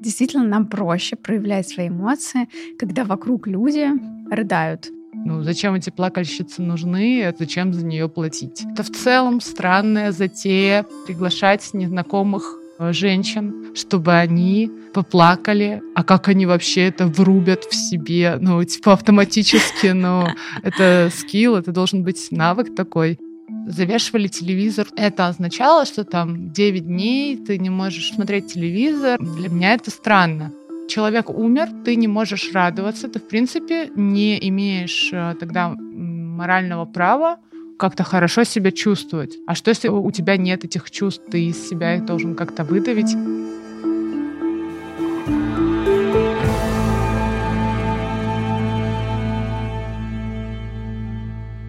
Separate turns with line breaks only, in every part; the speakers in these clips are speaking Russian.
Действительно, нам проще проявлять свои эмоции, когда вокруг люди рыдают.
Ну, зачем эти плакальщицы нужны, зачем за нее платить? Это в целом странная затея приглашать незнакомых э, женщин, чтобы они поплакали, а как они вообще это врубят в себе, ну, типа автоматически, но это скилл, это должен быть навык такой завешивали телевизор. Это означало, что там 9 дней ты не можешь смотреть телевизор. Для меня это странно. Человек умер, ты не можешь радоваться, ты, в принципе, не имеешь э, тогда морального права как-то хорошо себя чувствовать. А что, если у тебя нет этих чувств, ты из себя их должен как-то выдавить?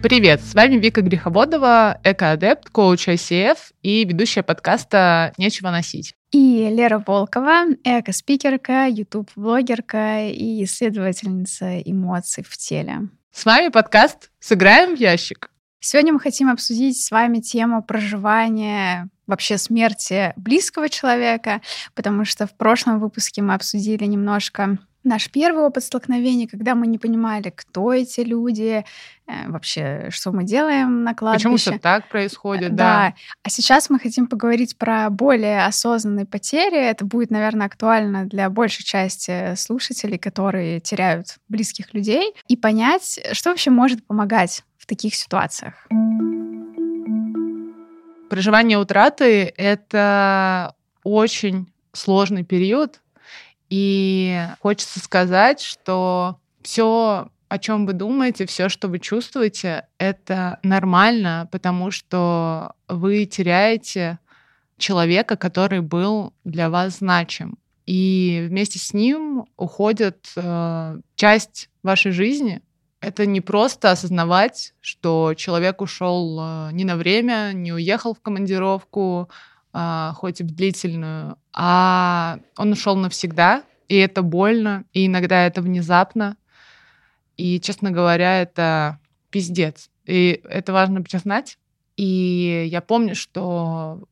Привет, с вами Вика Греховодова, экоадепт, коуч ICF и ведущая подкаста «Нечего носить».
И Лера Волкова, эко-спикерка, YouTube-блогерка и исследовательница эмоций в теле.
С вами подкаст «Сыграем в ящик».
Сегодня мы хотим обсудить с вами тему проживания вообще смерти близкого человека, потому что в прошлом выпуске мы обсудили немножко наш первый опыт столкновения, когда мы не понимали, кто эти люди, э, вообще, что мы делаем на кладбище.
Почему все так происходит,
да. да. А сейчас мы хотим поговорить про более осознанные потери. Это будет, наверное, актуально для большей части слушателей, которые теряют близких людей, и понять, что вообще может помогать в таких ситуациях.
Проживание утраты — это очень сложный период, и хочется сказать, что все, о чем вы думаете, все, что вы чувствуете, это нормально, потому что вы теряете человека, который был для вас значим. И вместе с ним уходит э, часть вашей жизни. Это не просто осознавать, что человек ушел э, не на время, не уехал в командировку, а, хоть и длительную, а он ушел навсегда, и это больно, и иногда это внезапно. И, честно говоря, это пиздец. И это важно признать. И я помню, что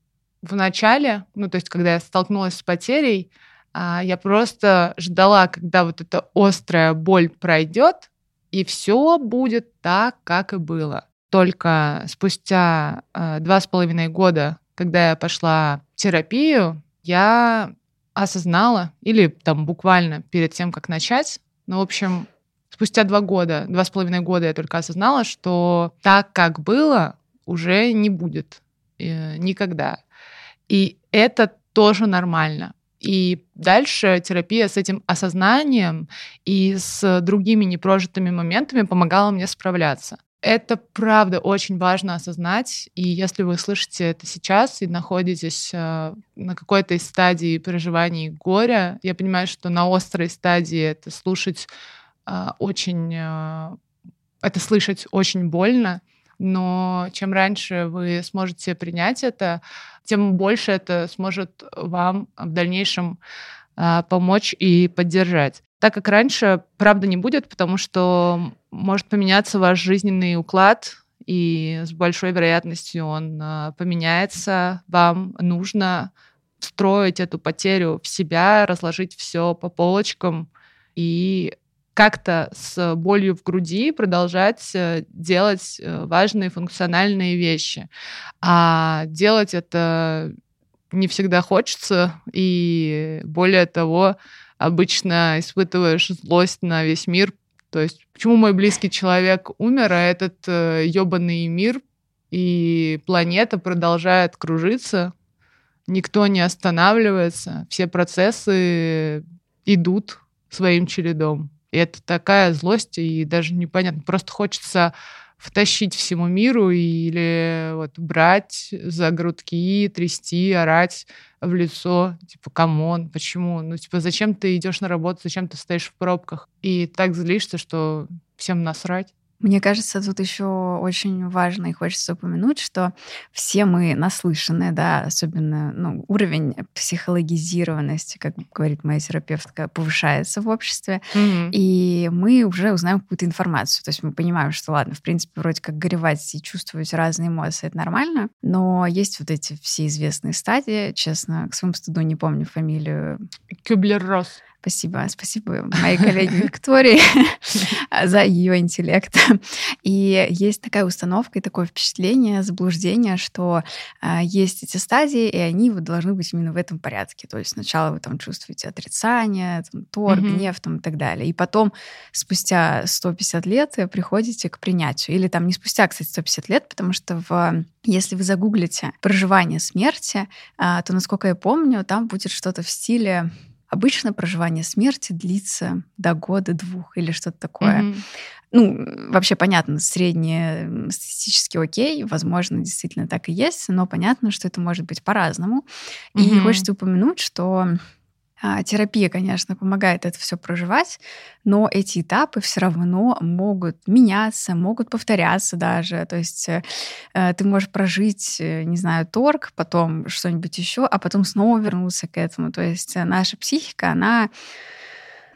в начале, ну, то есть, когда я столкнулась с потерей, а, я просто ждала, когда вот эта острая боль пройдет, и все будет так, как и было. Только спустя а, два с половиной года когда я пошла в терапию, я осознала, или там буквально перед тем, как начать, ну, в общем, спустя два года, два с половиной года я только осознала, что так, как было, уже не будет э, никогда. И это тоже нормально. И дальше терапия с этим осознанием и с другими непрожитыми моментами помогала мне справляться. Это правда очень важно осознать, и если вы слышите это сейчас и находитесь э, на какой-то из стадии переживаний горя, я понимаю, что на острой стадии это слушать э, очень, э, это слышать очень больно, но чем раньше вы сможете принять это, тем больше это сможет вам в дальнейшем э, помочь и поддержать. Так как раньше, правда, не будет, потому что может поменяться ваш жизненный уклад, и с большой вероятностью он а, поменяется. Вам нужно встроить эту потерю в себя, разложить все по полочкам и как-то с болью в груди продолжать э, делать э, важные функциональные вещи. А делать это не всегда хочется, и более того, обычно испытываешь злость на весь мир. То есть, почему мой близкий человек умер, а этот э, ёбаный мир и планета продолжает кружиться, никто не останавливается, все процессы идут своим чередом. И это такая злость, и даже непонятно. Просто хочется втащить всему миру или вот брать за грудки, трясти, орать в лицо, типа, come on, почему? Ну, типа, зачем ты идешь на работу, зачем ты стоишь в пробках? И так злишься, что всем насрать.
Мне кажется, тут еще очень важно и хочется упомянуть, что все мы наслышаны, да, особенно ну, уровень психологизированности, как говорит моя терапевтка, повышается в обществе, mm-hmm. и мы уже узнаем какую-то информацию. То есть мы понимаем, что ладно, в принципе, вроде как горевать и чувствовать разные эмоции, это нормально, но есть вот эти все известные стадии, честно, к своему стыду не помню фамилию.
Кюблер-Росс.
Спасибо, спасибо моей коллеге Виктории за ее интеллект. И есть такая установка и такое впечатление, заблуждение, что э, есть эти стадии, и они вот должны быть именно в этом порядке. То есть сначала вы там чувствуете отрицание, там, торг, mm-hmm. гнев там, и так далее. И потом спустя 150 лет приходите к принятию. Или там не спустя, кстати, 150 лет, потому что в если вы загуглите проживание смерти, а, то, насколько я помню, там будет что-то в стиле Обычно проживание смерти длится до года-двух или что-то такое. Mm-hmm. Ну, вообще понятно, среднее статистически окей, возможно, действительно так и есть, но понятно, что это может быть по-разному. Mm-hmm. И хочется упомянуть, что терапия, конечно, помогает это все проживать, но эти этапы все равно могут меняться, могут повторяться даже. То есть э, э ты можешь прожить, э, не знаю, торг, потом что-нибудь еще, а потом снова вернуться к этому. То есть наша психика, она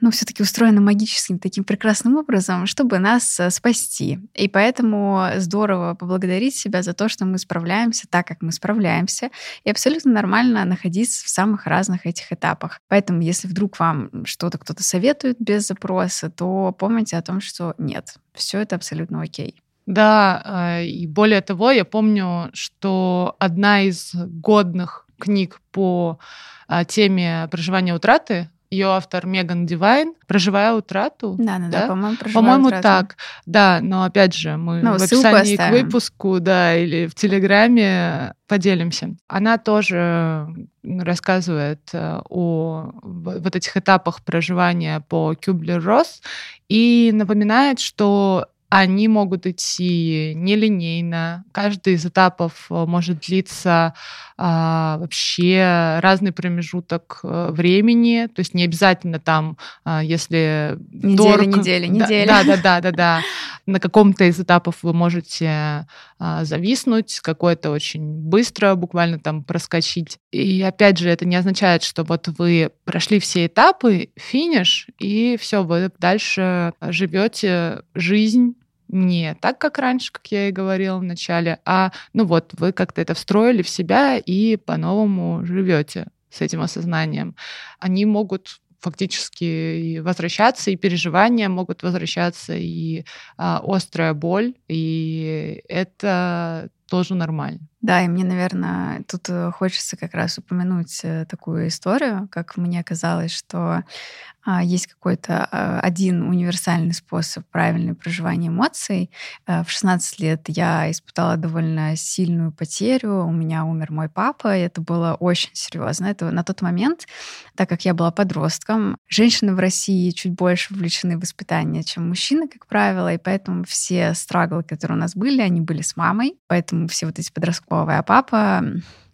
ну, все-таки устроена магическим таким прекрасным образом, чтобы нас э, спасти. И поэтому здорово поблагодарить себя за то, что мы справляемся так, как мы справляемся. И абсолютно нормально находиться в самых разных этих этапах. Поэтому, если вдруг вам что-то кто-то советует без запроса, то помните о том, что нет, все это абсолютно окей.
Да, э, и более того, я помню, что одна из годных книг по а, теме проживания утраты ее автор Меган Дивайн, «Проживая утрату».
Да, да, да,
по-моему, По-моему, так. Да, но опять же, мы ну, в описании к выпуску, да, или в Телеграме поделимся. Она тоже рассказывает э, о вот этих этапах проживания по Кюблер-Росс и напоминает, что они могут идти нелинейно. Каждый из этапов э, может длиться а, вообще разный промежуток э, времени. То есть не обязательно там, а, если
неделя, торг... неделя, неделя.
Да, да, да, да, да. На каком-то из этапов вы можете а, зависнуть, какой-то очень быстро, буквально там проскочить. И опять же, это не означает, что вот вы прошли все этапы, финиш, и все, вы дальше живете жизнь не так, как раньше, как я и говорила в начале, а ну вот вы как-то это встроили в себя и по-новому живете с этим осознанием. Они могут фактически возвращаться, и переживания могут возвращаться, и а, острая боль, и это тоже нормально.
Да, и мне, наверное, тут э, хочется как раз упомянуть э, такую историю, как мне казалось, что а, есть какой-то а, один универсальный способ правильного проживания эмоций. Э, в 16 лет я испытала довольно сильную потерю. У меня умер мой папа, и это было очень серьезно. Это на тот момент, так как я была подростком, женщины в России чуть больше вовлечены в воспитание, чем мужчины, как правило, и поэтому все страглы, которые у нас были, они были с мамой, поэтому все вот эти подростковые, а папа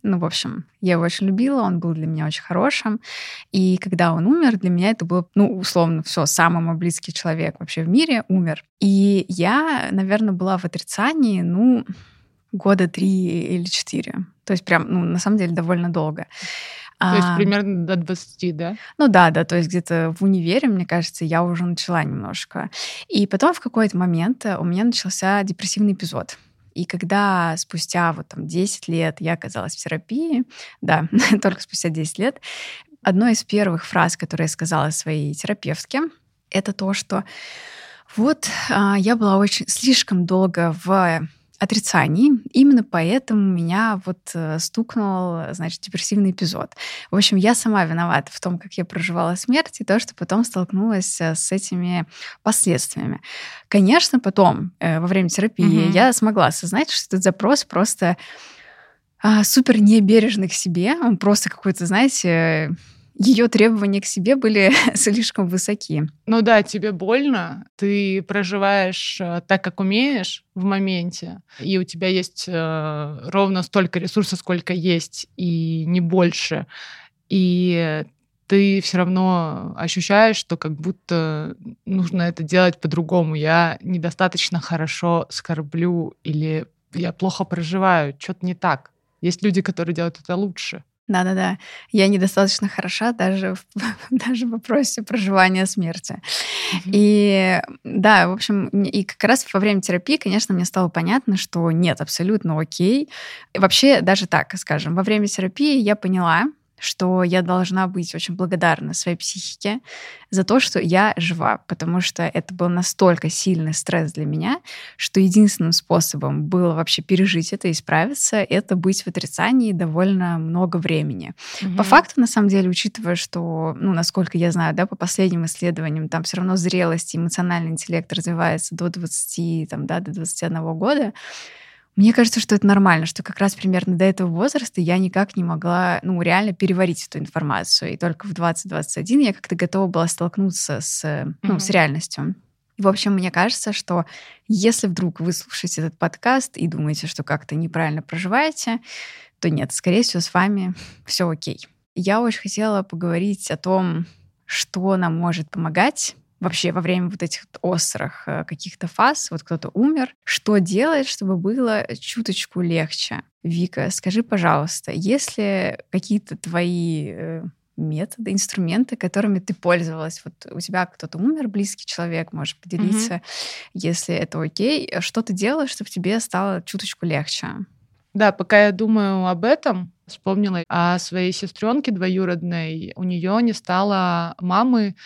ну, в общем, я его очень любила, он был для меня очень хорошим. И когда он умер, для меня это было, ну, условно, все, самый мой близкий человек вообще в мире умер. И я, наверное, была в отрицании, ну, года три или четыре. То есть прям, ну, на самом деле, довольно долго.
То есть а, примерно до 20, да?
Ну да, да, то есть где-то в универе, мне кажется, я уже начала немножко. И потом в какой-то момент у меня начался депрессивный эпизод. И когда спустя вот там 10 лет я оказалась в терапии, да, только спустя 10 лет, одной из первых фраз, которые я сказала своей терапевтке, это то, что вот а, я была очень слишком долго в отрицании. Именно поэтому меня вот э, стукнул, значит, депрессивный эпизод. В общем, я сама виновата в том, как я проживала смерть, и то, что потом столкнулась э, с этими последствиями. Конечно, потом, э, во время терапии, угу. я смогла осознать, что этот запрос просто а, супер небережный к себе. Он просто какой-то, знаете, ее требования к себе были слишком высоки.
Ну да, тебе больно, ты проживаешь э, так, как умеешь в моменте, и у тебя есть э, ровно столько ресурсов, сколько есть, и не больше. И ты все равно ощущаешь, что как будто нужно это делать по-другому. Я недостаточно хорошо скорблю или я плохо проживаю, что-то не так. Есть люди, которые делают это лучше.
Да-да-да. Я недостаточно хороша даже в, даже в вопросе проживания смерти. Mm-hmm. И да, в общем, и как раз во время терапии, конечно, мне стало понятно, что нет, абсолютно окей. И вообще, даже так, скажем, во время терапии я поняла, что я должна быть очень благодарна своей психике за то, что я жива, потому что это был настолько сильный стресс для меня, что единственным способом было вообще пережить это и справиться, это быть в отрицании довольно много времени. Угу. По факту, на самом деле, учитывая, что, ну, насколько я знаю, да, по последним исследованиям, там все равно зрелость и эмоциональный интеллект развивается до 20, там, да, до 21 года, мне кажется, что это нормально, что как раз примерно до этого возраста я никак не могла, ну, реально переварить эту информацию. И только в 20-21 я как-то готова была столкнуться с, ну, mm-hmm. с реальностью. И, в общем, мне кажется, что если вдруг вы слушаете этот подкаст и думаете, что как-то неправильно проживаете, то нет, скорее всего, с вами все окей. Я очень хотела поговорить о том, что нам может помогать вообще во время вот этих острых э, каких-то фаз, вот кто-то умер, что делать, чтобы было чуточку легче? Вика, скажи, пожалуйста, есть ли какие-то твои э, методы, инструменты, которыми ты пользовалась. Вот у тебя кто-то умер, близкий человек, можешь поделиться, mm-hmm. если это окей. Что ты делаешь, чтобы тебе стало чуточку легче?
Да, пока я думаю об этом, вспомнила о своей сестренке двоюродной. У нее не стало мамы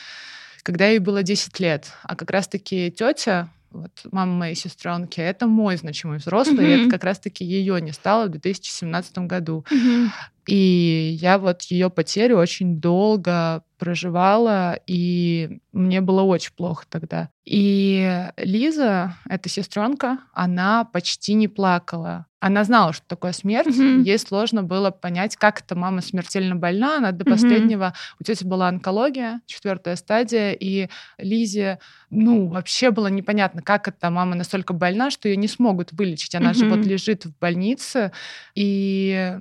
когда ей было 10 лет. А как раз-таки тетя, вот мама моей сестренки, это мой значимый взрослый, mm-hmm. и это как раз-таки ее не стало в 2017 году. Mm-hmm. И я вот ее потерю очень долго проживала, и мне было очень плохо тогда. И Лиза, эта сестренка, она почти не плакала. Она знала, что такое смерть. Mm-hmm. Ей сложно было понять, как эта мама смертельно больна. Она до последнего... Mm-hmm. У тети была онкология, четвертая стадия, и Лизе, ну, вообще было непонятно, как эта мама настолько больна, что ее не смогут вылечить. Она mm-hmm. же вот лежит в больнице, и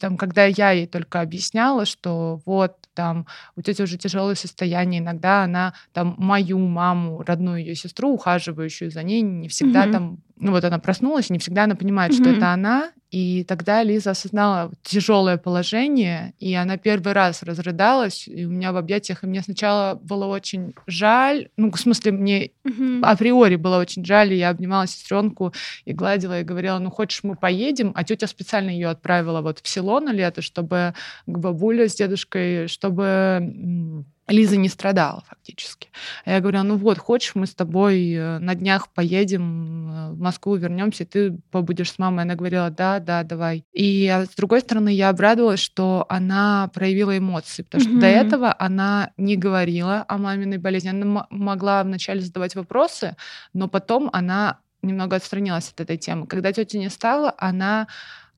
там, когда я ей только объясняла, что вот там у тети уже тяжелое состояние, иногда она там мою маму, родную ее сестру, ухаживающую за ней, не всегда mm-hmm. там, ну вот она проснулась, не всегда она понимает, mm-hmm. что это она, и тогда Лиза осознала тяжелое положение, и она первый раз разрыдалась, и у меня в объятиях, и мне сначала было очень жаль, ну, в смысле, мне mm-hmm. априори было очень жаль, и я обнимала сестренку и гладила, и говорила, ну, хочешь, мы поедем? А тетя специально ее отправила вот в село на лето, чтобы к бабуле с дедушкой, чтобы Лиза не страдала фактически. А я говорю, ну вот, хочешь, мы с тобой э, на днях поедем э, в Москву, вернемся, ты побудешь с мамой. Она говорила, да, да, давай. И а с другой стороны, я обрадовалась, что она проявила эмоции, потому что mm-hmm. до этого она не говорила о маминой болезни. Она могла вначале задавать вопросы, но потом она немного отстранилась от этой темы. Когда тетя не стала, она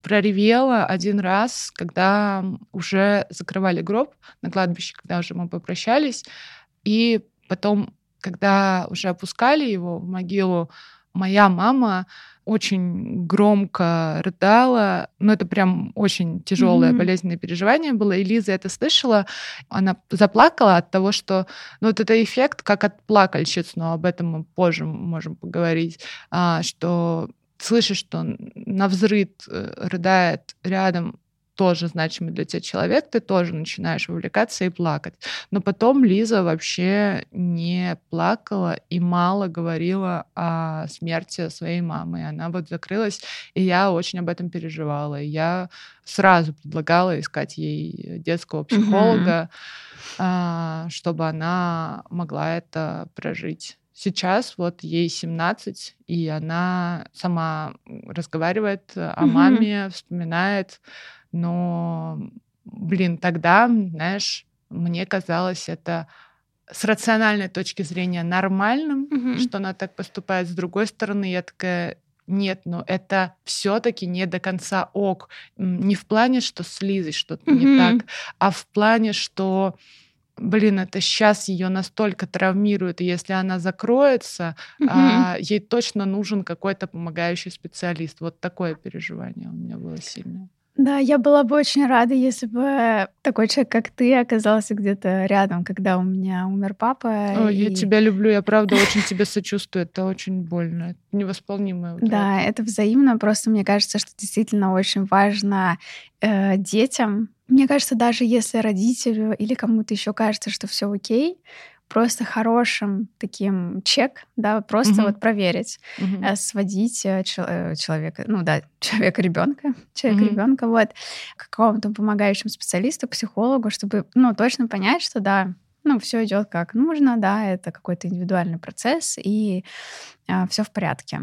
проревела один раз, когда уже закрывали гроб на кладбище, когда уже мы попрощались. И потом, когда уже опускали его в могилу, моя мама очень громко рыдала. Ну, это прям очень тяжелое mm-hmm. болезненное переживание было. И Лиза это слышала. Она заплакала от того, что... Ну, вот это эффект, как от плакальщиц, но об этом мы позже можем поговорить, а, что слышишь, что на взрыд э, рыдает рядом тоже значимый для тебя человек, ты тоже начинаешь вовлекаться и плакать. Но потом Лиза вообще не плакала и мало говорила о смерти своей мамы. Она вот закрылась, и я очень об этом переживала. И я сразу предлагала искать ей детского психолога, mm-hmm. чтобы она могла это прожить. Сейчас вот ей 17, и она сама разговаривает о mm-hmm. маме, вспоминает, но, блин, тогда, знаешь, мне казалось это с рациональной точки зрения нормальным, mm-hmm. что она так поступает. С другой стороны, я такая, нет, но это все-таки не до конца ок. Не в плане, что с Лизой что-то mm-hmm. не так, а в плане, что блин, это сейчас ее настолько травмирует, и если она закроется, угу. а, ей точно нужен какой-то помогающий специалист. Вот такое переживание у меня было сильное.
Да, я была бы очень рада, если бы такой человек, как ты, оказался где-то рядом, когда у меня умер папа.
О, и... Я тебя люблю, я правда очень тебе сочувствую, это очень больно, это невосполнимое.
Утрата. Да, это взаимно, просто мне кажется, что действительно очень важно э, детям. Мне кажется, даже если родителю или кому-то еще кажется, что все окей, просто хорошим таким чек, да, просто угу. вот проверить, угу. сводить э, чел- человека, ну да, человека ребенка, человека угу. ребенка, вот, к какому-то помогающему специалисту, психологу, чтобы, ну, точно понять, что да, ну, все идет как нужно, да, это какой-то индивидуальный процесс, и э, все в порядке.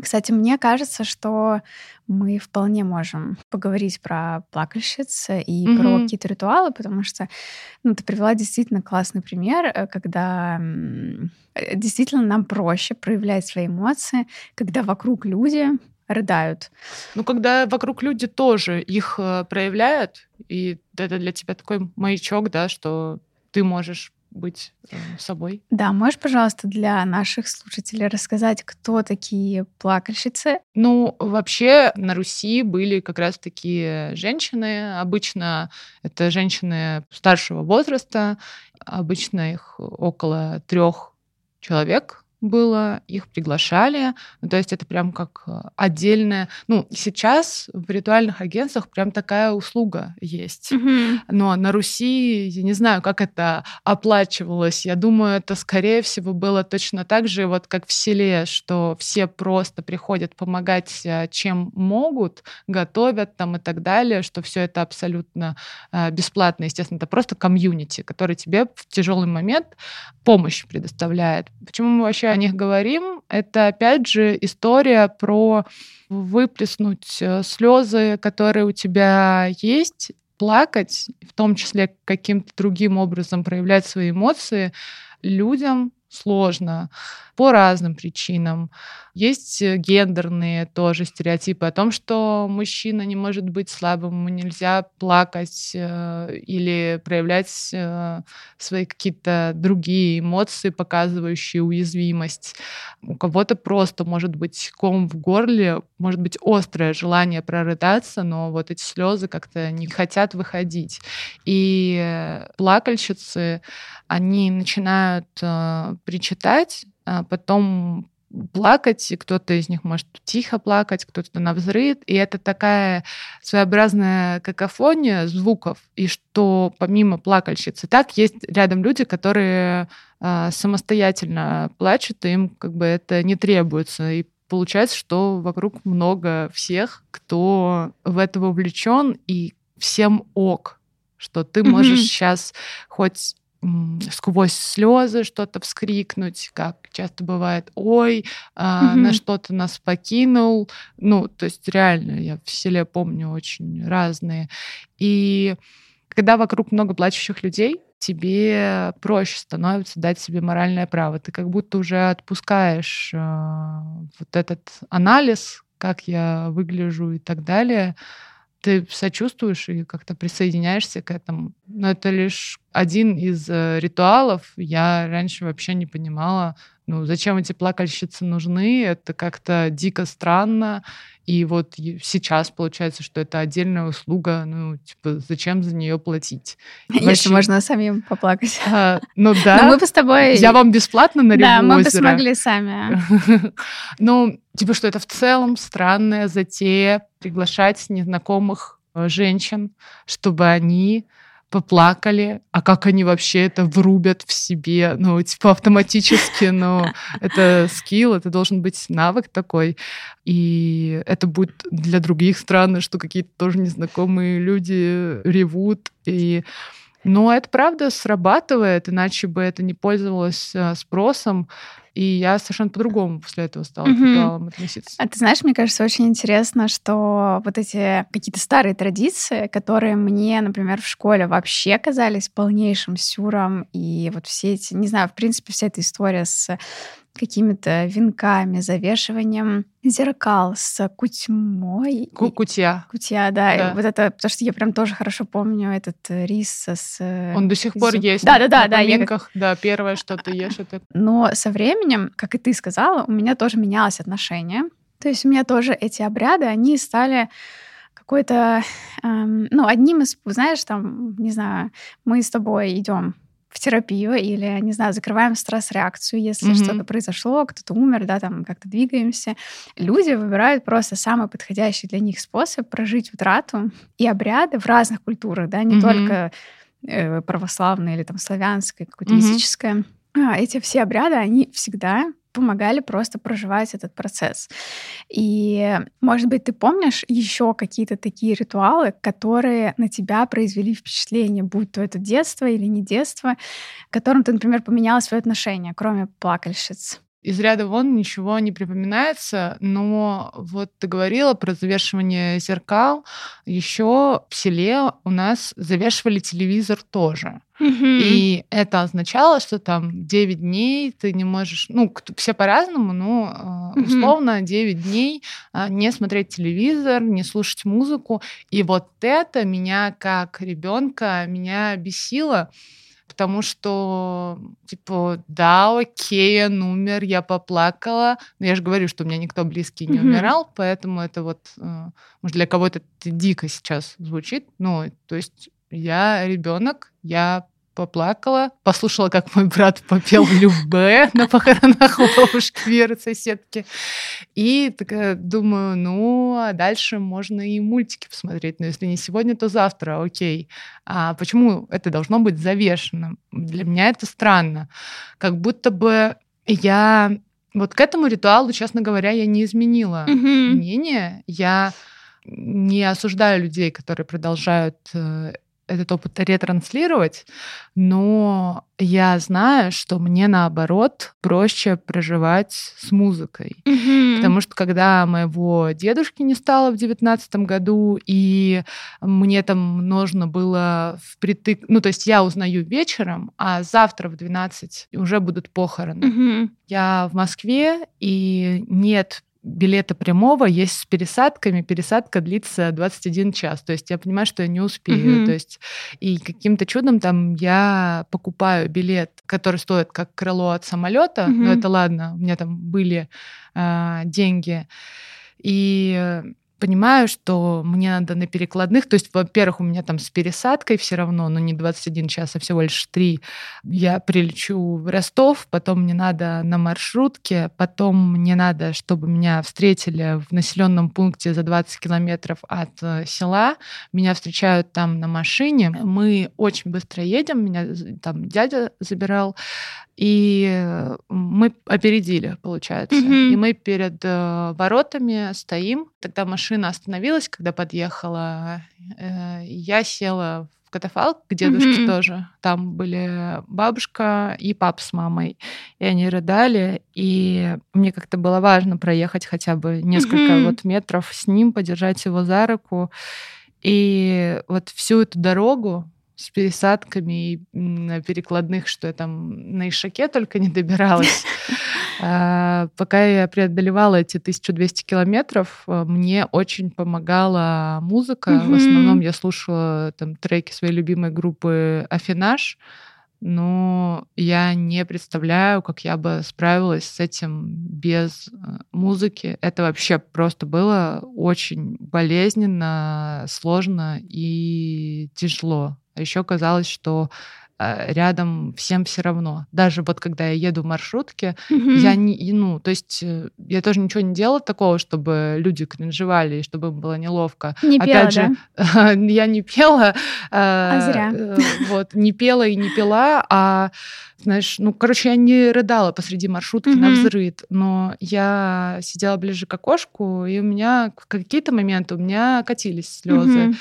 Кстати, мне кажется, что мы вполне можем поговорить про плакальщиц и mm-hmm. про какие-то ритуалы, потому что ну, ты привела действительно классный пример, э, когда э, действительно нам проще проявлять свои эмоции, когда вокруг люди рыдают.
Ну, когда вокруг люди тоже их э, проявляют, и это для тебя такой маячок, да, что ты можешь быть э, собой.
Да, можешь, пожалуйста, для наших слушателей рассказать, кто такие плакальщицы?
Ну, вообще на Руси были как раз такие женщины. Обычно это женщины старшего возраста. Обычно их около трех человек было, их приглашали. Ну, то есть это прям как э, отдельная... Ну, сейчас в ритуальных агентствах прям такая услуга есть. Mm-hmm. Но на Руси, я не знаю, как это оплачивалось. Я думаю, это, скорее всего, было точно так же, вот как в селе, что все просто приходят помогать, э, чем могут, готовят там и так далее, что все это абсолютно э, бесплатно. Естественно, это просто комьюнити, который тебе в тяжелый момент помощь предоставляет. Почему мы вообще о них говорим, это опять же история про выплеснуть э, слезы, которые у тебя есть, плакать, в том числе каким-то другим образом проявлять свои эмоции людям сложно по разным причинам. Есть э, гендерные тоже стереотипы о том, что мужчина не может быть слабым, ему нельзя плакать э, или проявлять э, свои какие-то другие эмоции, показывающие уязвимость. У кого-то просто может быть ком в горле, может быть острое желание прорыдаться, но вот эти слезы как-то не хотят выходить. И плакальщицы, они начинают э, причитать, а потом плакать, и кто-то из них может тихо плакать, кто-то на взрыв, и это такая своеобразная какофония звуков, и что помимо плакальщицы, так есть рядом люди, которые э, самостоятельно плачут, и им как бы это не требуется, и получается, что вокруг много всех, кто в это вовлечен, и всем ок, что ты можешь mm-hmm. сейчас хоть сквозь слезы что-то вскрикнуть, как часто бывает, ой, а, на что-то нас покинул. Ну, то есть реально, я в селе помню очень разные. И когда вокруг много плачущих людей, тебе проще становится дать себе моральное право. Ты как будто уже отпускаешь э, вот этот анализ, как я выгляжу и так далее, ты сочувствуешь и как-то присоединяешься к этому. Но это лишь один из э, ритуалов. Я раньше вообще не понимала, ну, зачем эти плакальщицы нужны, это как-то дико странно. И вот сейчас получается, что это отдельная услуга, ну, типа, зачем за нее платить?
Если Вообще... можно самим поплакать.
А, ну да.
Но мы бы с тобой...
Я вам бесплатно на Да,
мы бы смогли сами.
Ну, типа, что это в целом странная затея приглашать незнакомых э, женщин, чтобы они поплакали, а как они вообще это врубят в себе, ну, типа автоматически, ну, это скилл, это должен быть навык такой, и это будет для других странно, что какие-то тоже незнакомые люди ревут, и но это правда срабатывает, иначе бы это не пользовалось э, спросом. И я совершенно по-другому после этого стала mm-hmm. к ритуалам относиться.
А ты знаешь, мне кажется, очень интересно, что вот эти какие-то старые традиции, которые мне, например, в школе вообще казались полнейшим сюром, и вот все эти, не знаю, в принципе, вся эта история с какими-то венками, завешиванием зеркал с кутьмой.
Ку кутья.
Кутья, да. да. вот это, потому что я прям тоже хорошо помню этот рис с...
Э, Он до сих пор есть.
Да, да, да.
да, я как... да, первое, что ты ешь, это...
Но со временем, как и ты сказала, у меня тоже менялось отношение. То есть у меня тоже эти обряды, они стали какой-то, эм, ну, одним из, знаешь, там, не знаю, мы с тобой идем терапию или, не знаю, закрываем стресс-реакцию, если mm-hmm. что-то произошло, кто-то умер, да, там как-то двигаемся. Люди выбирают просто самый подходящий для них способ прожить утрату и обряды в разных культурах, да, не mm-hmm. только э, православные или там славянское, какое-то mm-hmm. языческое. А, эти все обряды, они всегда помогали просто проживать этот процесс. И, может быть, ты помнишь еще какие-то такие ритуалы, которые на тебя произвели впечатление, будь то это детство или не детство, которым ты, например, поменяла свое отношение, кроме плакальщиц?
Из ряда вон ничего не припоминается, но вот ты говорила про завешивание зеркал. Еще в селе у нас завешивали телевизор тоже. Mm-hmm. И это означало, что там 9 дней ты не можешь, ну, все по-разному, но mm-hmm. условно 9 дней а, не смотреть телевизор, не слушать музыку. И вот это меня как ребенка меня бесило потому что, типа, да, окей, он умер, я поплакала, но я же говорю, что у меня никто близкий не умирал, поэтому это вот, э, может, для кого-то это дико сейчас звучит, ну, то есть я ребенок, я поплакала, послушала, как мой брат попел Любе на похоронах бабушки Веры, соседки. И такая думаю, ну, а дальше можно и мультики посмотреть. Но если не сегодня, то завтра, окей. А почему это должно быть завешено? Для меня это странно. Как будто бы я... Вот к этому ритуалу, честно говоря, я не изменила mm-hmm. мнение. Я не осуждаю людей, которые продолжают э, этот опыт ретранслировать, но я знаю, что мне наоборот проще проживать с музыкой. Mm-hmm. Потому что когда моего дедушки не стало в девятнадцатом году, и мне там нужно было впритык... Ну, то есть я узнаю вечером, а завтра в 12 уже будут похороны. Mm-hmm. Я в Москве, и нет билета прямого есть с пересадками. Пересадка длится 21 час. То есть я понимаю, что я не успею. Mm-hmm. То есть и каким-то чудом там я покупаю билет, который стоит как крыло от самолета. Mm-hmm. Но это ладно, у меня там были э, деньги. И понимаю, что мне надо на перекладных, то есть, во-первых, у меня там с пересадкой все равно, но не 21 час, а всего лишь 3. Я прилечу в Ростов, потом мне надо на маршрутке, потом мне надо, чтобы меня встретили в населенном пункте за 20 километров от э, села. Меня встречают там на машине. Мы очень быстро едем, меня там дядя забирал. И мы опередили, получается. Mm-hmm. И мы перед э, воротами стоим. Тогда машина остановилась, когда подъехала. Э, я села в катафалк к дедушке mm-hmm. тоже. Там были бабушка и папа с мамой. И они рыдали. И мне как-то было важно проехать хотя бы несколько mm-hmm. вот метров с ним, подержать его за руку. И вот всю эту дорогу с пересадками и на перекладных, что я там на Ишаке только не добиралась. А, пока я преодолевала эти 1200 километров, а, мне очень помогала музыка. В основном я слушала там треки своей любимой группы Афинаж но я не представляю, как я бы справилась с этим без э, музыки. Это вообще просто было очень болезненно, сложно и тяжело. А еще казалось, что рядом всем все равно. Даже вот когда я еду в маршрутке, mm-hmm. я не, ну, то есть э, я тоже ничего не делала такого, чтобы люди кринжевали, и чтобы им было неловко.
Не пела, Опять же,
да? я не пела.
А, а зря.
Э, вот, не пела и не пила, а знаешь, ну, короче, я не рыдала посреди маршрутки mm-hmm. на взрыд, но я сидела ближе к окошку, и у меня в какие-то моменты у меня катились слезы. Mm-hmm.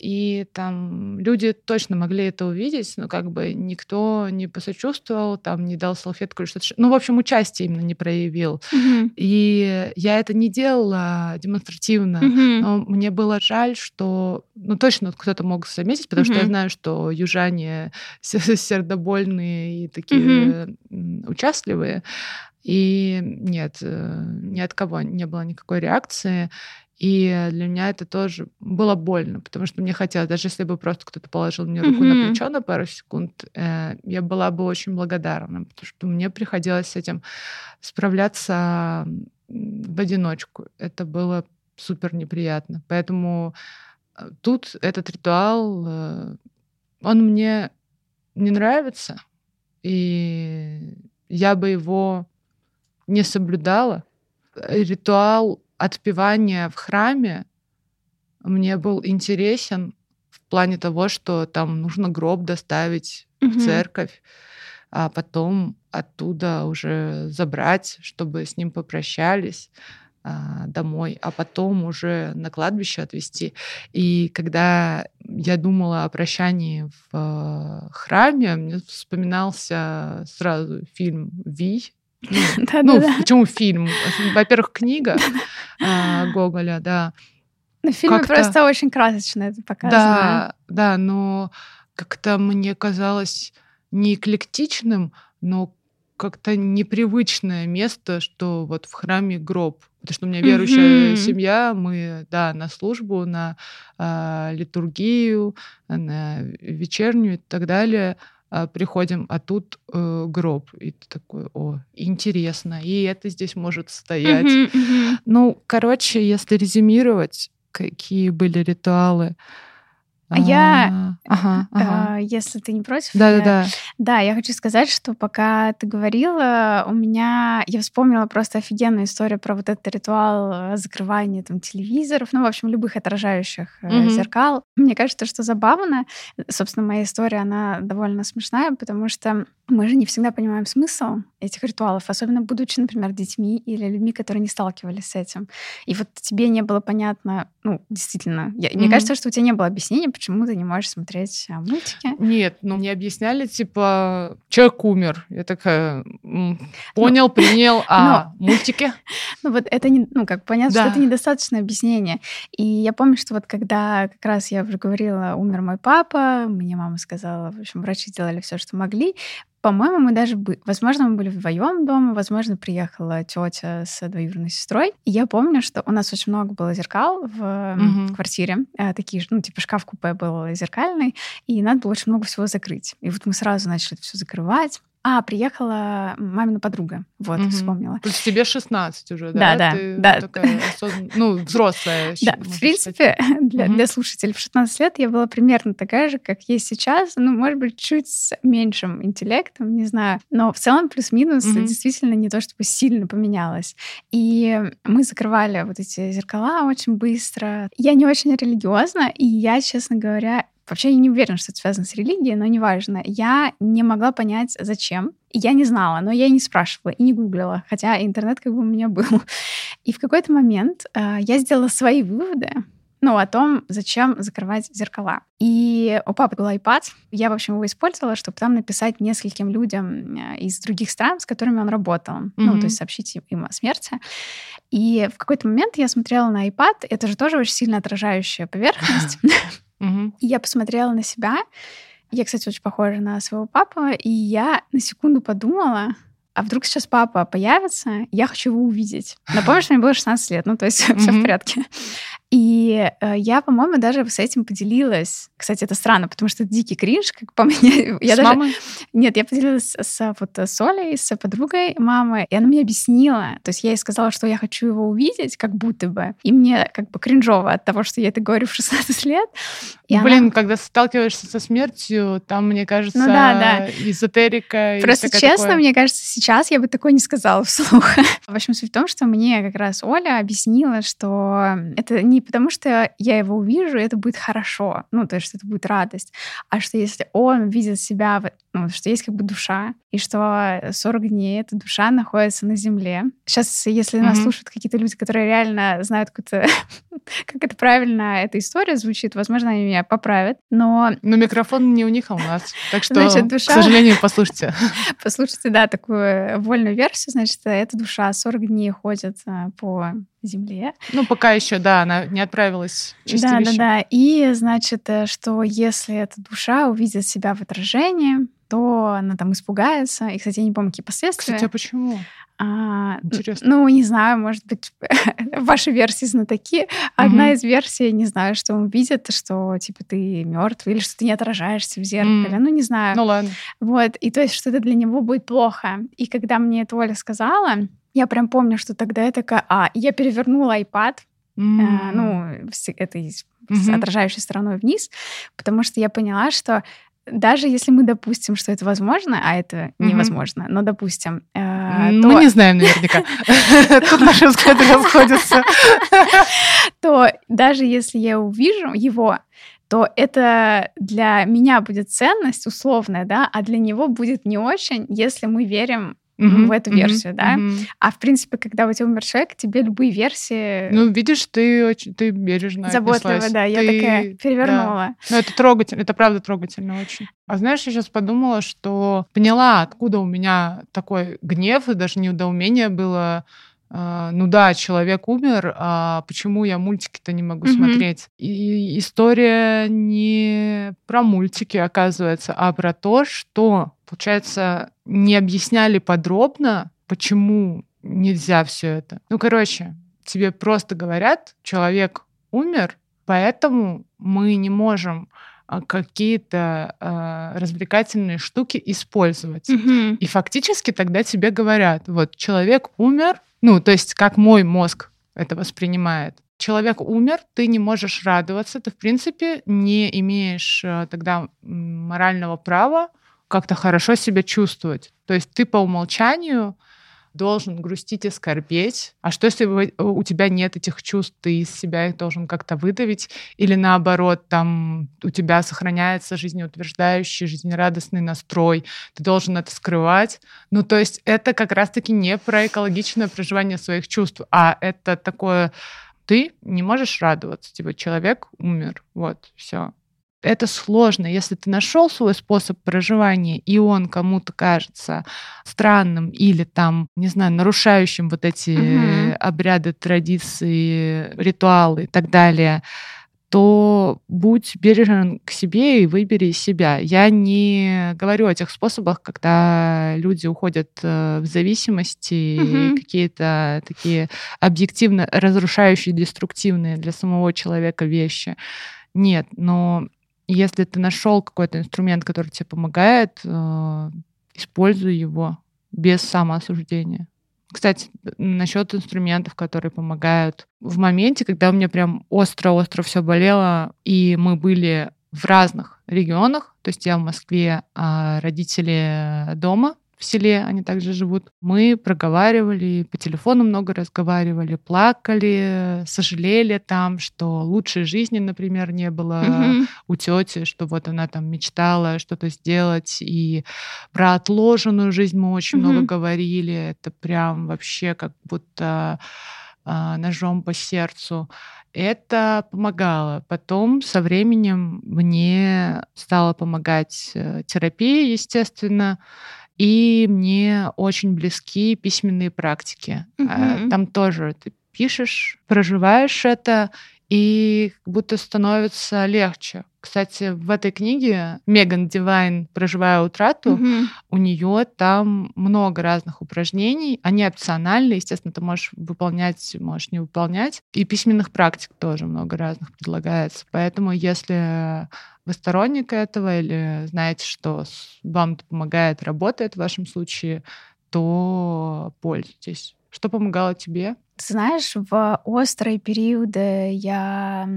И там люди точно могли это увидеть, но как бы никто не посочувствовал, там не дал салфетку или что-то. Ну, в общем, участие именно не проявил. Mm-hmm. И я это не делала демонстративно, mm-hmm. но мне было жаль, что, ну, точно кто-то мог заметить, потому mm-hmm. что я знаю, что южане сердобольные и такие mm-hmm. участливые. И нет, э, ни от кого не было никакой реакции. И для меня это тоже было больно, потому что мне хотелось, даже если бы просто кто-то положил мне руку mm-hmm. на плечо на пару секунд, э, я была бы очень благодарна, потому что мне приходилось с этим справляться в одиночку. Это было супер неприятно. Поэтому э, тут этот ритуал, э, он мне не нравится, и я бы его не соблюдала. Ритуал отпевания в храме мне был интересен в плане того, что там нужно гроб доставить mm-hmm. в церковь, а потом оттуда уже забрать, чтобы с ним попрощались а, домой, а потом уже на кладбище отвезти. И когда я думала о прощании в э, храме, мне вспоминался сразу фильм «Ви», ну, ну почему фильм? Во-первых, книга а, Гоголя, да.
На фильме просто очень красочно это показано.
Да, да, но как-то мне казалось не эклектичным, но как-то непривычное место, что вот в храме гроб. Потому что у меня верующая mm-hmm. семья, мы, да, на службу, на э, литургию, на вечернюю и так далее приходим, а тут э, гроб. И ты такой, о, интересно, и это здесь может стоять. Mm-hmm, mm-hmm. Ну, короче, если резюмировать, какие были ритуалы,
а я, ага, ага. Э, если ты не против,
да, да, да.
Да, я хочу сказать, что пока ты говорила, у меня я вспомнила просто офигенную историю про вот этот ритуал э, закрывания там телевизоров, ну, в общем, любых отражающих угу. зеркал. Мне кажется, что забавно. Собственно, моя история, она довольно смешная, потому что мы же не всегда понимаем смысл этих ритуалов, особенно будучи, например, детьми или людьми, которые не сталкивались с этим. И вот тебе не было понятно, ну, действительно, я, mm-hmm. мне кажется, что у тебя не было объяснения, почему ты не можешь смотреть а, мультики.
Нет, ну, мне объясняли, типа, человек умер. Я такая, понял, ну, принял, а ну, мультики?
Ну, вот это, не, ну, как понятно, да. что это недостаточное объяснение. И я помню, что вот когда как раз я уже говорила, умер мой папа, мне мама сказала, в общем, врачи делали все, что могли, по-моему, мы даже, бы, возможно, мы были вдвоем дома, возможно, приехала тетя с двоюродной сестрой. И я помню, что у нас очень много было зеркал в угу. квартире, э, такие, ну, типа шкаф-купе был зеркальный, и надо было очень много всего закрыть. И вот мы сразу начали все закрывать. А, приехала мамина подруга. Вот, угу. вспомнила.
То есть тебе 16 уже, да?
Да,
Ты
да.
Такая осозн... Ну, взрослая.
Да, в принципе, для, угу. для слушателей в 16 лет я была примерно такая же, как есть сейчас. Ну, может быть, чуть с меньшим интеллектом, не знаю. Но в целом плюс-минус угу. действительно не то, чтобы сильно поменялось. И мы закрывали вот эти зеркала очень быстро. Я не очень религиозна, и я, честно говоря, Вообще, я не уверена, что это связано с религией, но неважно. Я не могла понять, зачем. Я не знала, но я и не спрашивала, и не гуглила, хотя интернет как бы у меня был. И в какой-то момент э, я сделала свои выводы, ну, о том, зачем закрывать зеркала. И у папы был iPad. Я, в общем, его использовала, чтобы там написать нескольким людям э, из других стран, с которыми он работал. Mm-hmm. Ну, то есть сообщить им о смерти. И в какой-то момент я смотрела на iPad. Это же тоже очень сильно отражающая поверхность. Угу. И я посмотрела на себя. Я, кстати, очень похожа на своего папу, и я на секунду подумала, а вдруг сейчас папа появится, я хочу его увидеть. Напомню, что мне было 16 лет, ну, то есть все в порядке. И э, я, по-моему, даже с этим поделилась. Кстати, это странно, потому что это дикий кринж, как по мне. Я
с
даже...
мамой?
Нет, я поделилась с, вот, с Олей, с подругой мамы, и она мне объяснила. То есть я ей сказала, что я хочу его увидеть, как будто бы. И мне как бы кринжово от того, что я это говорю в 16 лет.
И Блин, она... когда сталкиваешься со смертью, там, мне кажется, ну, да, да. эзотерика.
Просто честно, такое... мне кажется, сейчас я бы такое не сказала вслух. в общем, суть в том, что мне как раз Оля объяснила, что это не потому, что я его увижу, это будет хорошо, ну, то есть, что это будет радость, а что если он видит себя, ну, что есть как бы душа, и что 40 дней эта душа находится на земле. Сейчас, если mm-hmm. нас слушают какие-то люди, которые реально знают какую-то как это правильно эта история звучит, возможно, они меня поправят, но...
Но микрофон не у них, а у нас, так что, значит, душа... к сожалению, послушайте.
Послушайте, да, такую вольную версию, значит, эта душа 40 дней ходит а, по земле.
Ну, пока еще, да, она не отправилась
Да, да, да. И, значит, э, что если эта душа увидит себя в отражении, то она там испугается. И, кстати, я не помню, какие последствия.
Кстати, а почему?
А, Интересно. Ну, не знаю, может быть, ваши версии знатоки. Одна угу. из версий, не знаю, что он видит, что типа ты мертв или что ты не отражаешься в зеркале. Mm. Ну, не знаю.
Ну ладно.
Вот. И то есть, что это для него будет плохо. И когда мне это Оля сказала, я прям помню, что тогда я такая, а, я перевернула iPad, Mm. Э, ну, этой mm-hmm. отражающей стороной вниз, потому что я поняла, что даже если мы допустим, что это возможно, а это mm-hmm. невозможно, но допустим,
э, то... мы не знаем наверняка. Тут наши взгляды расходятся.
То даже если я увижу его, то это для меня будет ценность условная, да, а для него будет не очень, если мы верим mm-hmm, в эту версию, mm-hmm, да. Mm-hmm. А в принципе, когда у тебя умер человек, тебе любые версии.
Ну, видишь, ты очень ты бережно.
Заботливо, да. Ты... Я такая перевернула.
Да. Ну, это трогательно, это правда трогательно очень. А знаешь, я сейчас подумала, что поняла, откуда у меня такой гнев и даже недоумение было ну да, человек умер, а почему я мультики-то не могу mm-hmm. смотреть? И история не про мультики, оказывается, а про то, что получается, не объясняли подробно, почему нельзя все это. Ну, короче, тебе просто говорят, человек умер, поэтому мы не можем а, какие-то э, развлекательные штуки использовать. Mm-hmm. И фактически тогда тебе говорят, вот человек умер, ну, то есть как мой мозг это воспринимает. Человек умер, ты не можешь радоваться, ты, в принципе, не имеешь э, тогда морального права как-то хорошо себя чувствовать. То есть ты по умолчанию должен грустить и скорбеть. А что, если у тебя нет этих чувств, ты из себя их должен как-то выдавить? Или наоборот, там у тебя сохраняется жизнеутверждающий, жизнерадостный настрой, ты должен это скрывать. Ну, то есть это как раз-таки не про экологичное проживание своих чувств, а это такое ты не можешь радоваться, типа человек умер, вот, все это сложно. Если ты нашел свой способ проживания, и он кому-то кажется странным или там, не знаю, нарушающим вот эти угу. обряды, традиции, ритуалы и так далее, то будь бережен к себе и выбери себя. Я не говорю о тех способах, когда люди уходят э, в зависимости, угу. какие-то такие объективно разрушающие, деструктивные для самого человека вещи. Нет, но если ты нашел какой-то инструмент, который тебе помогает, э, используй его без самоосуждения. Кстати, насчет инструментов, которые помогают. В моменте, когда у меня прям остро-остро все болело, и мы были в разных регионах, то есть я в Москве, а родители дома, в селе, они также живут. Мы проговаривали, по телефону много разговаривали, плакали, сожалели там, что лучшей жизни, например, не было mm-hmm. у тети, что вот она там мечтала что-то сделать. И про отложенную жизнь мы очень mm-hmm. много говорили. Это прям вообще как будто а, ножом по сердцу. Это помогало. Потом со временем мне стала помогать э, терапия, естественно. И мне очень близки письменные практики. Mm-hmm. Там тоже ты пишешь, проживаешь это, и как будто становится легче. Кстати, в этой книге Меган Дивайн «Проживая утрату», mm-hmm. у нее там много разных упражнений. Они опциональны, естественно, ты можешь выполнять, можешь не выполнять. И письменных практик тоже много разных предлагается. Поэтому если вы сторонник этого или знаете, что вам это помогает, работает в вашем случае, то пользуйтесь. Что помогало тебе?
Знаешь, в острые периоды я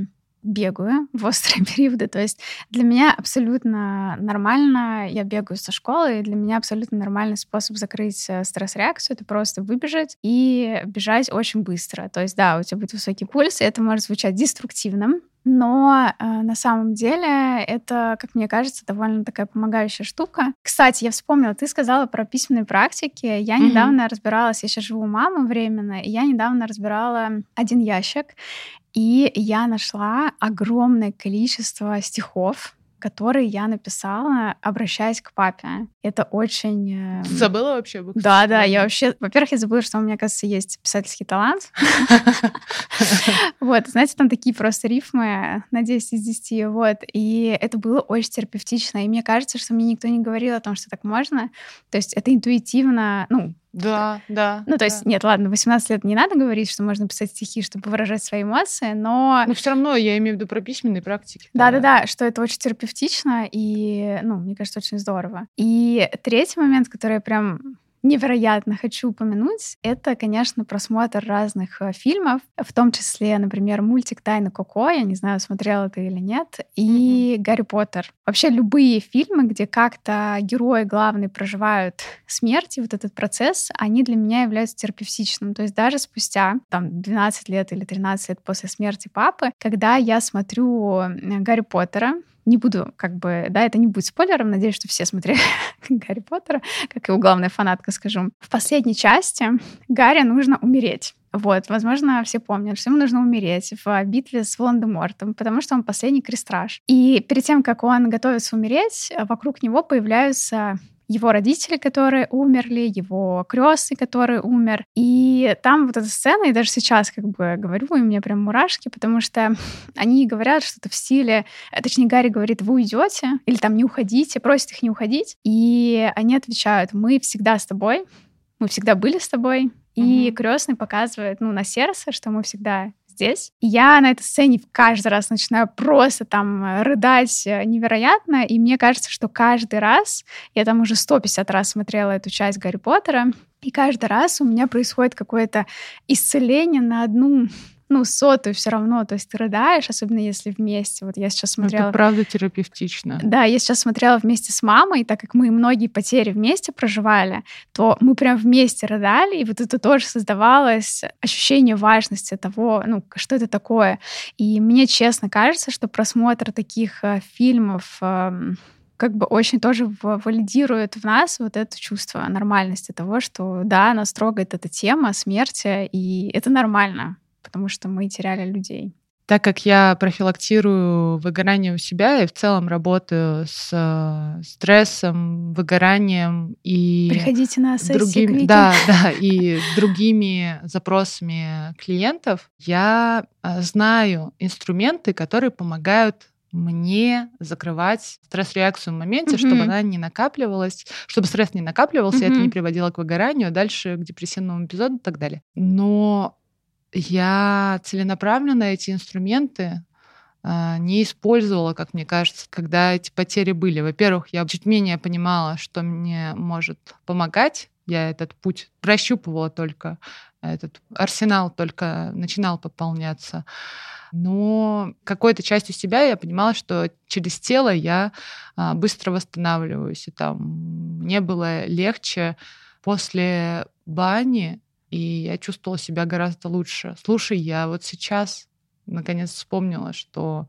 бегаю в острые периоды. То есть для меня абсолютно нормально, я бегаю со школы, и для меня абсолютно нормальный способ закрыть э, стресс-реакцию — это просто выбежать и бежать очень быстро. То есть да, у тебя будет высокий пульс, и это может звучать деструктивным, но э, на самом деле это, как мне кажется, довольно такая помогающая штука. Кстати, я вспомнила, ты сказала про письменные практики. Я mm-hmm. недавно разбиралась, я сейчас живу у мамы временно, и я недавно разбирала один ящик, и я нашла огромное количество стихов, который я написала, обращаясь к папе. Это очень...
Ты забыла вообще?
Да, да, я вообще... Во-первых, я забыла, что у меня, кажется, есть писательский талант. Вот, знаете, там такие просто рифмы на 10 из 10, вот. И это было очень терапевтично. И мне кажется, что мне никто не говорил о том, что так можно. То есть это интуитивно, ну,
да, да.
Ну, то есть, нет, ладно, 18 лет не надо говорить, что можно писать стихи, чтобы выражать свои эмоции, но...
Но все равно я имею в виду про письменные практики.
Да-да-да, что это очень терапевтично и, ну, мне кажется, очень здорово. И третий момент, который я прям невероятно хочу упомянуть, это, конечно, просмотр разных э, фильмов, в том числе, например, мультик «Тайна Коко», я не знаю, смотрела ты или нет, и mm-hmm. «Гарри Поттер». Вообще любые фильмы, где как-то герои главные проживают смерть, и вот этот процесс, они для меня являются терапевтичным. То есть даже спустя там 12 лет или 13 лет после смерти папы, когда я смотрю Гарри Поттера, не буду, как бы, да, это не будет спойлером, надеюсь, что все смотрели Гарри Поттера, как его главная фанатка, скажу. В последней части Гарри нужно умереть. Вот, возможно, все помнят, что ему нужно умереть в битве с Волан-де-Мортом, потому что он последний крестраж. И перед тем, как он готовится умереть, вокруг него появляются его родители, которые умерли, его крестный, который умер. И там вот эта сцена, и даже сейчас как бы говорю, и мне прям мурашки, потому что они говорят что-то в стиле, э, точнее, Гарри говорит, вы уйдете, или там не уходите, просит их не уходить. И они отвечают, мы всегда с тобой, мы всегда были с тобой. И mm-hmm. крестный показывает, ну, на сердце, что мы всегда здесь. Я на этой сцене каждый раз начинаю просто там э, рыдать э, невероятно, и мне кажется, что каждый раз, я там уже 150 раз смотрела эту часть Гарри Поттера, и каждый раз у меня происходит какое-то исцеление на одну ну, сотую все равно, то есть ты рыдаешь, особенно если вместе. Вот я сейчас смотрела...
Это правда терапевтично.
Да, я сейчас смотрела вместе с мамой, так как мы многие потери вместе проживали, то мы прям вместе рыдали, и вот это тоже создавалось ощущение важности того, ну, что это такое. И мне честно кажется, что просмотр таких э, фильмов э, как бы очень тоже валидирует в нас вот это чувство нормальности того, что да, нас трогает эта тема смерти, и это нормально потому что мы теряли людей.
Так как я профилактирую выгорание у себя и в целом работаю с э, стрессом, выгоранием и
приходите на сессии
другими, да, да, и другими запросами клиентов, я э, знаю инструменты, которые помогают мне закрывать стресс-реакцию в моменте, mm-hmm. чтобы она не накапливалась, чтобы стресс не накапливался, mm-hmm. и это не приводило к выгоранию, а дальше к депрессивному эпизоду и так далее. Но я целенаправленно эти инструменты а, не использовала, как мне кажется, когда эти потери были. Во-первых, я чуть менее понимала, что мне может помогать. Я этот путь прощупывала только, этот арсенал только начинал пополняться. Но какой-то частью себя я понимала, что через тело я а, быстро восстанавливаюсь. И там мне было легче после бани и я чувствовала себя гораздо лучше. Слушай, я вот сейчас наконец вспомнила, что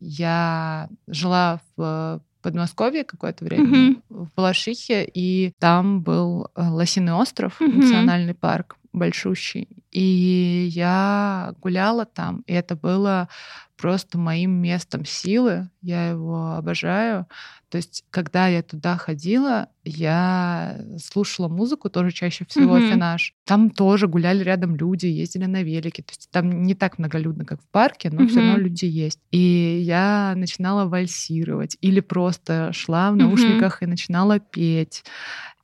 я жила в Подмосковье какое-то время, mm-hmm. в Балашихе, и там был э, Лосиный остров, mm-hmm. национальный парк большущий. И я гуляла там, и это было просто моим местом силы. Я его обожаю. То есть, когда я туда ходила, я слушала музыку, тоже чаще всего mm-hmm. финаж. Там тоже гуляли рядом люди, ездили на велике. То есть там не так многолюдно, как в парке, но mm-hmm. все равно люди есть. И я начинала вальсировать или просто шла в наушниках mm-hmm. и начинала петь.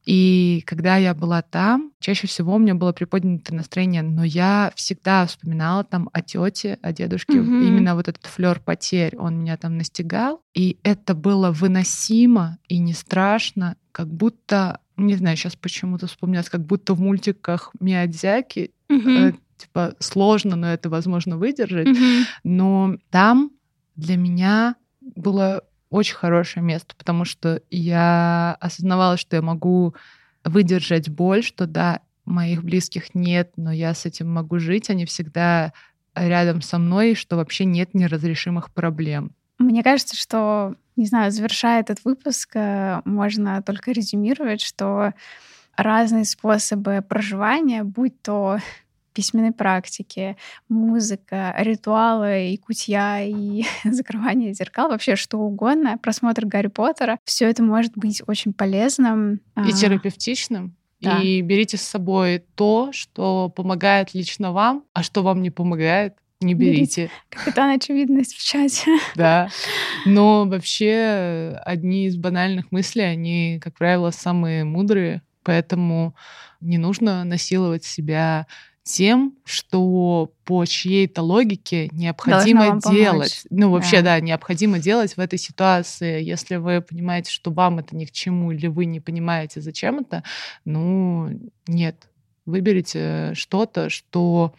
И когда я была там, чаще всего у меня было приподнятое настроение, но я всегда вспоминала там о тете, о дедушке. Mm-hmm. Именно вот этот флер потерь, он меня там настигал. И это было выносимо и не страшно, как будто, не знаю, сейчас почему-то вспомнилось, как будто в мультиках Миядзяки mm-hmm. э, типа сложно, но это возможно выдержать. Mm-hmm. Но там для меня было очень хорошее место, потому что я осознавала, что я могу выдержать боль, что да, моих близких нет, но я с этим могу жить, они всегда рядом со мной, что вообще нет неразрешимых проблем.
Мне кажется, что, не знаю, завершая этот выпуск, э, можно только резюмировать, что разные способы проживания, будь то письменной практики, музыка, ритуалы и кутья, и закрывание зеркал, вообще что угодно, просмотр Гарри Поттера, все это может быть очень полезным.
И а, терапевтичным. Да. И берите с собой то, что помогает лично вам, а что вам не помогает, не берите. берите.
Капитан очевидность в чате.
Да. Но вообще одни из банальных мыслей, они, как правило, самые мудрые, поэтому не нужно насиловать себя тем, что по чьей-то логике необходимо делать. Ну, вообще, да. да, необходимо делать в этой ситуации. Если вы понимаете, что вам это ни к чему, или вы не понимаете, зачем это, ну, нет. Выберите что-то, что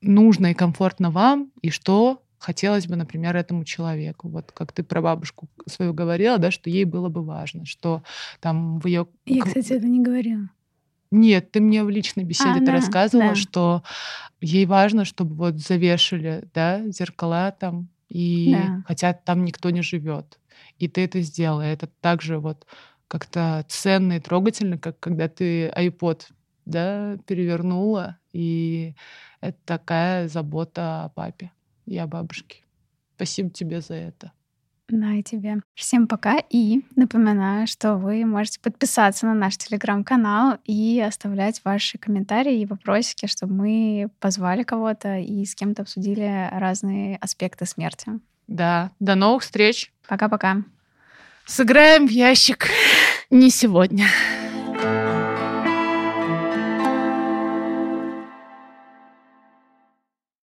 нужно и комфортно вам, и что хотелось бы, например, этому человеку. Вот как ты про бабушку свою говорила, да, что ей было бы важно, что там в ее...
Я, кстати, это не говорила.
Нет, ты мне в личной беседе а, ты да, рассказывала, да. что ей важно, чтобы вот завешали, да, зеркала там, и да. хотя там никто не живет. И ты это сделала. Это также вот как-то ценно и трогательно, как когда ты iPod да, перевернула, и это такая забота о папе и о бабушке. Спасибо тебе за это.
Да, и тебе. Всем пока. И напоминаю, что вы можете подписаться на наш телеграм-канал и оставлять ваши комментарии и вопросики, чтобы мы позвали кого-то и с кем-то обсудили разные аспекты смерти.
Да, до новых встреч.
Пока-пока.
Сыграем в ящик не сегодня.